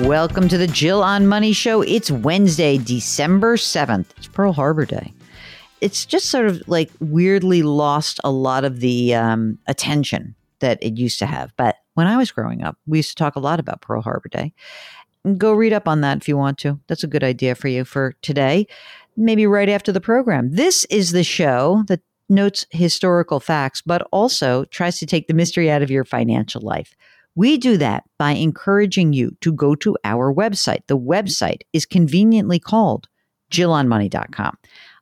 Welcome to the Jill on Money Show. It's Wednesday, December 7th. It's Pearl Harbor Day. It's just sort of like weirdly lost a lot of the um, attention that it used to have. But when I was growing up, we used to talk a lot about Pearl Harbor Day. Go read up on that if you want to. That's a good idea for you for today, maybe right after the program. This is the show that notes historical facts, but also tries to take the mystery out of your financial life. We do that by encouraging you to go to our website. The website is conveniently called jillonmoney.com.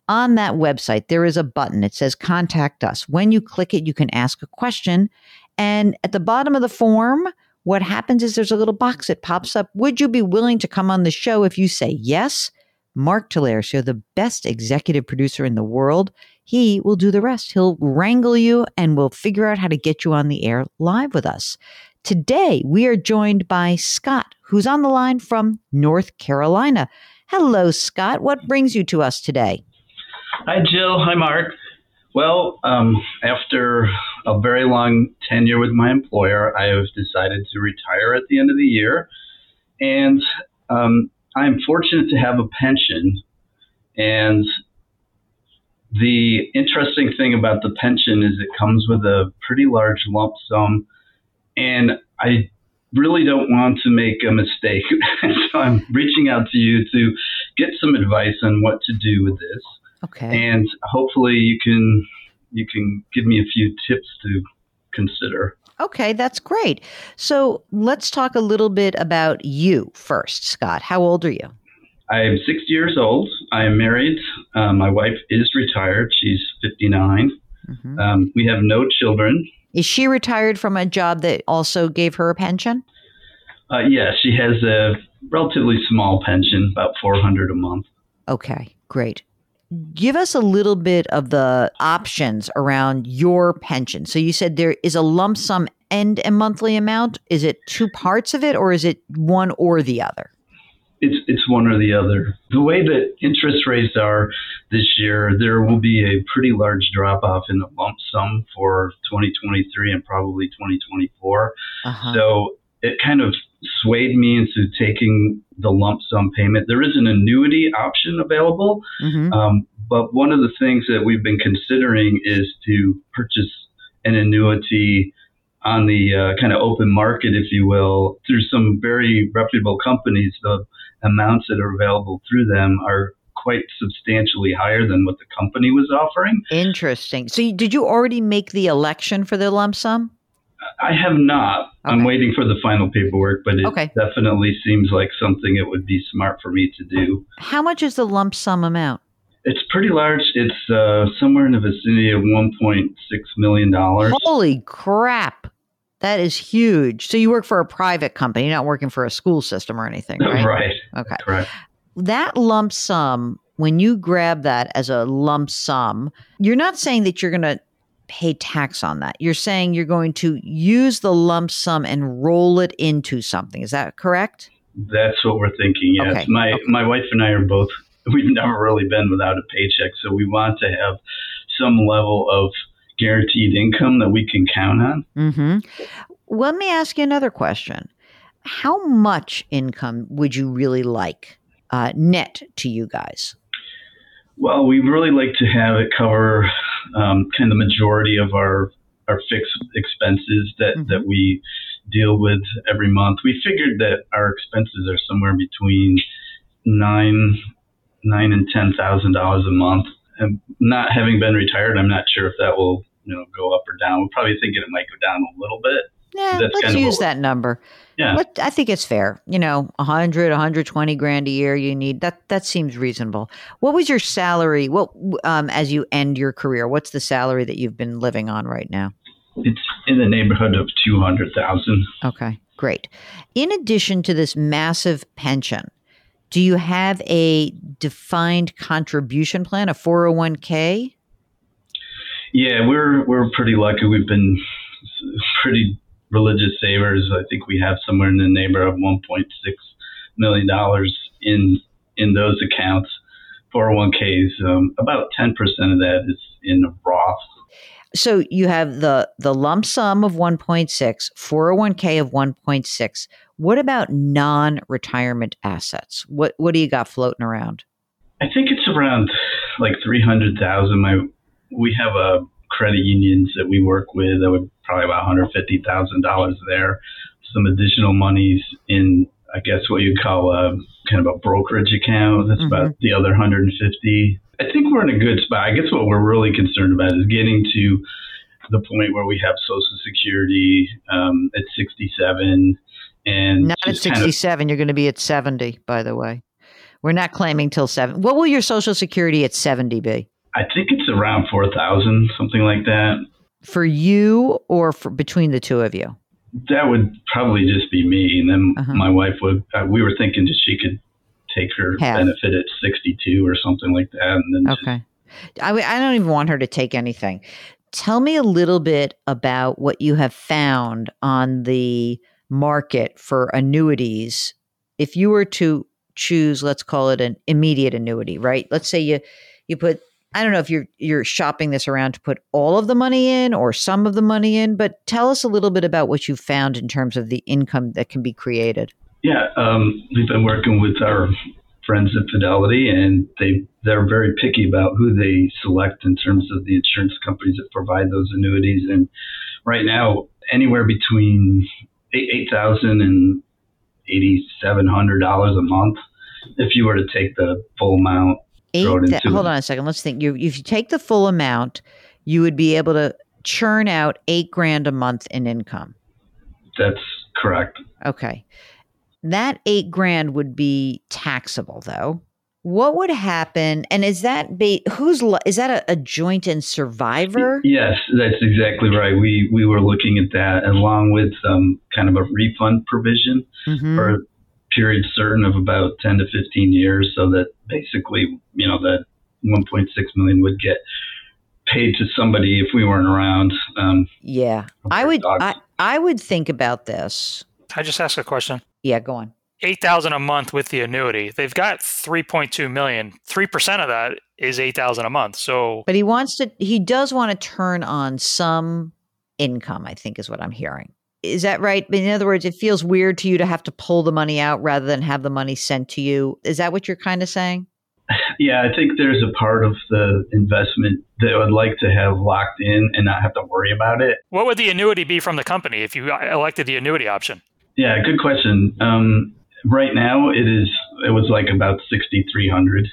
On that website, there is a button. It says contact us. When you click it, you can ask a question. And at the bottom of the form, what happens is there's a little box that pops up. Would you be willing to come on the show? If you say yes, Mark Tolares, the best executive producer in the world. He will do the rest. He'll wrangle you and we'll figure out how to get you on the air live with us. Today, we are joined by Scott, who's on the line from North Carolina. Hello, Scott. What brings you to us today? Hi, Jill. Hi, Mark. Well, um, after a very long tenure with my employer, I have decided to retire at the end of the year. And um, I'm fortunate to have a pension. And the interesting thing about the pension is it comes with a pretty large lump sum and I really don't want to make a mistake. so I'm reaching out to you to get some advice on what to do with this. Okay. And hopefully you can you can give me a few tips to consider. Okay, that's great. So let's talk a little bit about you first, Scott. How old are you? I'm 60 years old. I am married. Uh, my wife is retired. She's 59. Mm-hmm. Um, we have no children. Is she retired from a job that also gave her a pension? Uh, yeah, she has a relatively small pension, about 400 a month. Okay, great. Give us a little bit of the options around your pension. So you said there is a lump sum and a monthly amount. Is it two parts of it or is it one or the other? It's it's one or the other. The way that interest rates are this year, there will be a pretty large drop off in the lump sum for 2023 and probably 2024. Uh-huh. So it kind of swayed me into taking the lump sum payment. There is an annuity option available, mm-hmm. um, but one of the things that we've been considering is to purchase an annuity on the uh, kind of open market, if you will, through some very reputable companies. The amounts that are available through them are quite substantially higher than what the company was offering. Interesting. So, did you already make the election for the lump sum? I have not. Okay. I'm waiting for the final paperwork, but it okay. definitely seems like something it would be smart for me to do. How much is the lump sum amount? It's pretty large. It's uh, somewhere in the vicinity of $1.6 million. Holy crap. That is huge. So you work for a private company, not working for a school system or anything, right? Right. Okay. Correct. That lump sum, when you grab that as a lump sum, you're not saying that you're going to pay tax on that. You're saying you're going to use the lump sum and roll it into something. Is that correct? That's what we're thinking. Yes. Okay. My okay. my wife and I are both we've never really been without a paycheck, so we want to have some level of guaranteed income that we can count on. Mm-hmm. Let me ask you another question. How much income would you really like uh, net to you guys? Well, we really like to have it cover um, kind of the majority of our our fixed expenses that, mm-hmm. that we deal with every month. We figured that our expenses are somewhere between nine nine and ten thousand dollars a month. And not having been retired, I'm not sure if that will you know go up or down. We're probably thinking it might go down a little bit. Yeah, let's use that number. Yeah, Let, I think it's fair. You know, 100, 120 grand a year you need. That that seems reasonable. What was your salary? What um, as you end your career? What's the salary that you've been living on right now? It's in the neighborhood of two hundred thousand. Okay, great. In addition to this massive pension, do you have a defined contribution plan, a 401k? Yeah, we're we're pretty lucky. We've been pretty religious savers. I think we have somewhere in the neighborhood of 1.6 million dollars in in those accounts. 401ks, um, about 10% of that is in Roth. So you have the the lump sum of 1.6, 401k of 1.6. What about non-retirement assets? What what do you got floating around? I think it's around like 300,000. My we have a credit unions that we work with that would probably about $150,000 there. Some additional monies in, I guess, what you'd call a kind of a brokerage account. That's mm-hmm. about the other 150. I think we're in a good spot. I guess what we're really concerned about is getting to the point where we have Social Security um, at 67. And not at 67, kind of, you're going to be at 70, by the way. We're not claiming till seven. What will your Social Security at 70 be? I think it's around 4,000, something like that. For you or for between the two of you? That would probably just be me. And then uh-huh. my wife would, uh, we were thinking that she could take her Half. benefit at 62 or something like that. And then okay. Just, I, I don't even want her to take anything. Tell me a little bit about what you have found on the market for annuities. If you were to choose, let's call it an immediate annuity, right? Let's say you you put I don't know if you're you're shopping this around to put all of the money in or some of the money in, but tell us a little bit about what you found in terms of the income that can be created. Yeah, um, we've been working with our friends at Fidelity, and they they're very picky about who they select in terms of the insurance companies that provide those annuities. And right now, anywhere between eight thousand and eighty seven hundred dollars a month, if you were to take the full amount Eight, hold on a second. Let's think. You, if you take the full amount, you would be able to churn out eight grand a month in income. That's correct. Okay. That eight grand would be taxable, though. What would happen? And is that be, who's is that a, a, joint and survivor? Yes, that's exactly right. We we were looking at that along with um, kind of a refund provision mm-hmm. for period certain of about 10 to 15 years so that basically, you know, that 1.6 million would get paid to somebody if we weren't around. Um, yeah. I would, I, I would think about this. I just ask a question? Yeah, go on. 8000 a month with the annuity. They've got 3.2 million. 3% of that is 8000 a month. So But he wants to he does want to turn on some income, I think is what I'm hearing. Is that right? In other words, it feels weird to you to have to pull the money out rather than have the money sent to you. Is that what you're kind of saying? Yeah, I think there's a part of the investment that I would like to have locked in and not have to worry about it. What would the annuity be from the company if you elected the annuity option? Yeah, good question. Um, right now, it is. It was like about sixty three hundred.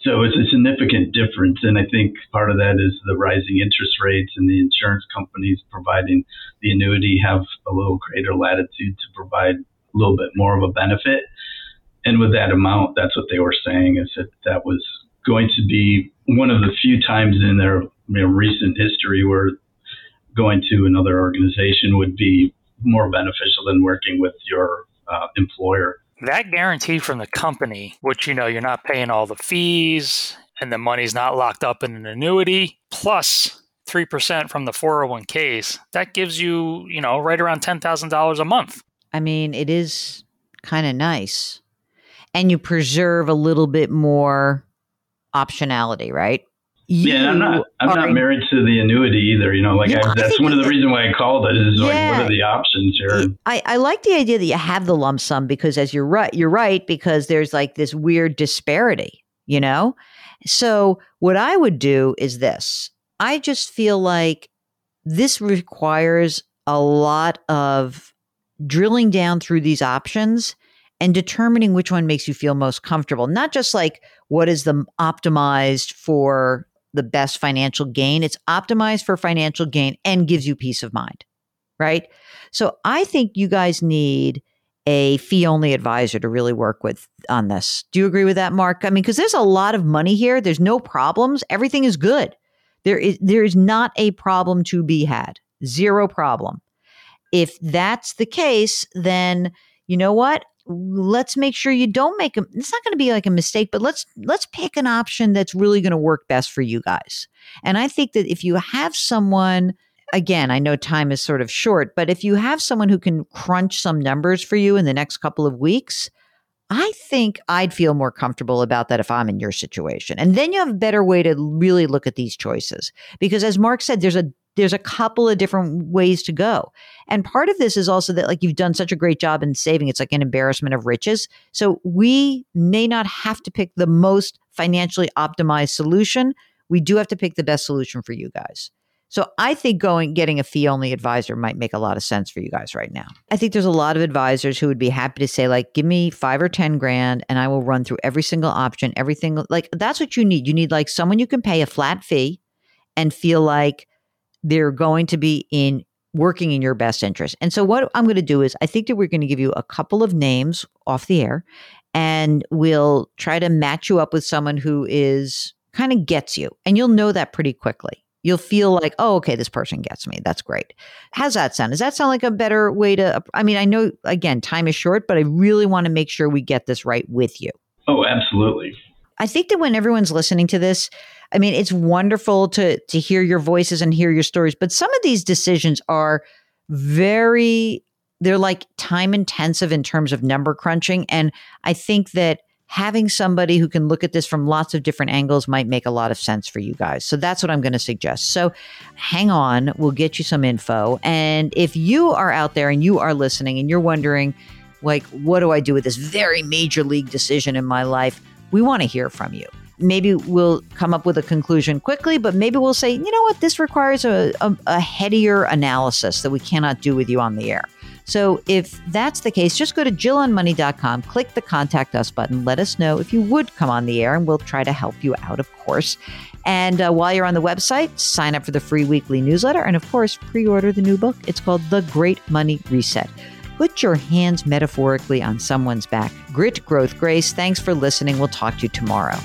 So it's a significant difference. And I think part of that is the rising interest rates and the insurance companies providing the annuity have a little greater latitude to provide a little bit more of a benefit. And with that amount, that's what they were saying is that that was going to be one of the few times in their you know, recent history where going to another organization would be more beneficial than working with your uh, employer that guarantee from the company, which you know you're not paying all the fees and the money's not locked up in an annuity, plus 3% from the 401ks, that gives you, you know, right around $10,000 a month. I mean, it is kind of nice. And you preserve a little bit more optionality, right? You yeah, I'm not. I'm not married to the annuity either. You know, like I, that's one of the reasons why I called it. Is yeah, like, what are the options here? I, I like the idea that you have the lump sum because, as you're right, you're right because there's like this weird disparity. You know, so what I would do is this. I just feel like this requires a lot of drilling down through these options and determining which one makes you feel most comfortable. Not just like what is the optimized for the best financial gain, it's optimized for financial gain and gives you peace of mind, right? So I think you guys need a fee only advisor to really work with on this. Do you agree with that, Mark? I mean, because there's a lot of money here, there's no problems, everything is good. There is there is not a problem to be had. Zero problem. If that's the case, then you know what? Let's make sure you don't make a it's not going to be like a mistake but let's let's pick an option that's really going to work best for you guys and i think that if you have someone again i know time is sort of short but if you have someone who can crunch some numbers for you in the next couple of weeks I think I'd feel more comfortable about that if I'm in your situation. And then you have a better way to really look at these choices. Because as Mark said, there's a there's a couple of different ways to go. And part of this is also that like you've done such a great job in saving, it's like an embarrassment of riches. So we may not have to pick the most financially optimized solution. We do have to pick the best solution for you guys. So I think going getting a fee only advisor might make a lot of sense for you guys right now. I think there's a lot of advisors who would be happy to say like give me 5 or 10 grand and I will run through every single option, everything like that's what you need. You need like someone you can pay a flat fee and feel like they're going to be in working in your best interest. And so what I'm going to do is I think that we're going to give you a couple of names off the air and we'll try to match you up with someone who is kind of gets you. And you'll know that pretty quickly. You'll feel like, oh, okay, this person gets me. That's great. How's that sound? Does that sound like a better way to? I mean, I know, again, time is short, but I really want to make sure we get this right with you. Oh, absolutely. I think that when everyone's listening to this, I mean, it's wonderful to to hear your voices and hear your stories, but some of these decisions are very they're like time intensive in terms of number crunching and I think that having somebody who can look at this from lots of different angles might make a lot of sense for you guys. So that's what I'm going to suggest. So hang on, we'll get you some info. And if you are out there and you are listening and you're wondering, like, what do I do with this very major league decision in my life? We want to hear from you. Maybe we'll come up with a conclusion quickly, but maybe we'll say, you know what, this requires a, a, a headier analysis that we cannot do with you on the air. So if that's the case, just go to jillonmoney.com, click the contact us button, let us know if you would come on the air, and we'll try to help you out, of course. And uh, while you're on the website, sign up for the free weekly newsletter, and of course, pre order the new book. It's called The Great Money Reset. Put your hands metaphorically on someone's back. Grit, growth, grace. Thanks for listening. We'll talk to you tomorrow.